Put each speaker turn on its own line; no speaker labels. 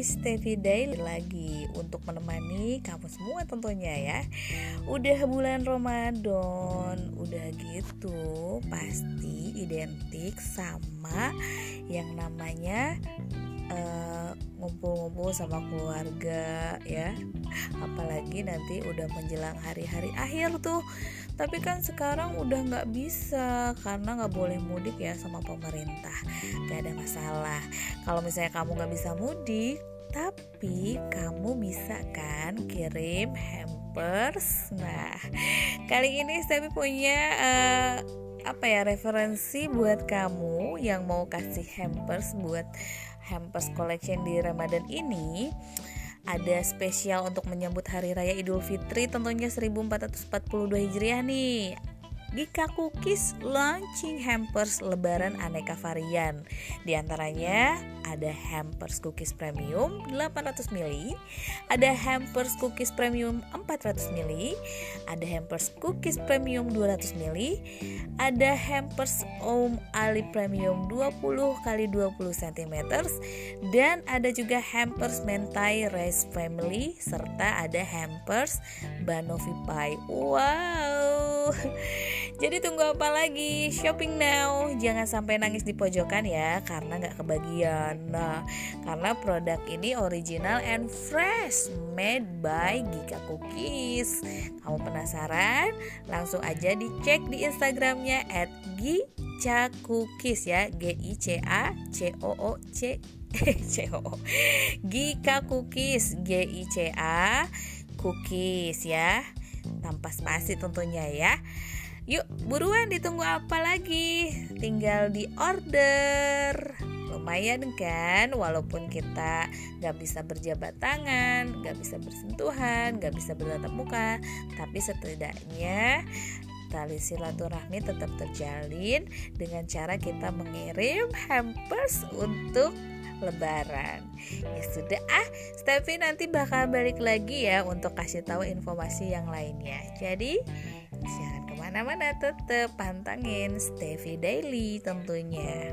Stevie Daily lagi untuk menemani kamu semua tentunya ya. Udah bulan Ramadan, udah gitu pasti identik sama yang namanya uh, ngumpul-ngumpul sama keluarga ya. Apalagi nanti udah menjelang hari-hari akhir tuh. Tapi kan sekarang udah nggak bisa karena nggak boleh mudik ya sama pemerintah. Gak ada masalah. Kalau misalnya kamu nggak bisa mudik tapi kamu bisa kan kirim hampers? Nah kali ini saya punya uh, apa ya referensi buat kamu yang mau kasih hampers buat hampers collection di Ramadan ini. Ada spesial untuk menyambut Hari Raya Idul Fitri tentunya 1442 Hijriah nih Gika Cookies launching hampers lebaran aneka varian. Di antaranya ada hampers cookies premium 800 ml, ada hampers cookies premium 400 ml, ada hampers cookies premium 200 ml, ada hampers Om Ali premium 20 kali 20 cm dan ada juga hampers mentai rice family serta ada hampers Banovi Pie. Wow. Jadi tunggu apa lagi? Shopping now. Jangan sampai nangis di pojokan ya karena nggak kebagian. Nah, karena produk ini original and fresh made by Gika Cookies. Kamu penasaran? Langsung aja dicek di Instagramnya at Gica Cookies ya. G I C A C O O C C O O. Gika Cookies G I C A Cookies ya tanpa spasi tentunya ya. Yuk, buruan ditunggu apa lagi? Tinggal di order. Lumayan kan, walaupun kita gak bisa berjabat tangan, gak bisa bersentuhan, gak bisa bertatap muka, tapi setidaknya tali silaturahmi tetap terjalin dengan cara kita mengirim hampers untuk lebaran. Ya sudah ah, Steffi nanti bakal balik lagi ya untuk kasih tahu informasi yang lainnya. Jadi Jangan ke mana-mana tetap pantangin Stevie Daily tentunya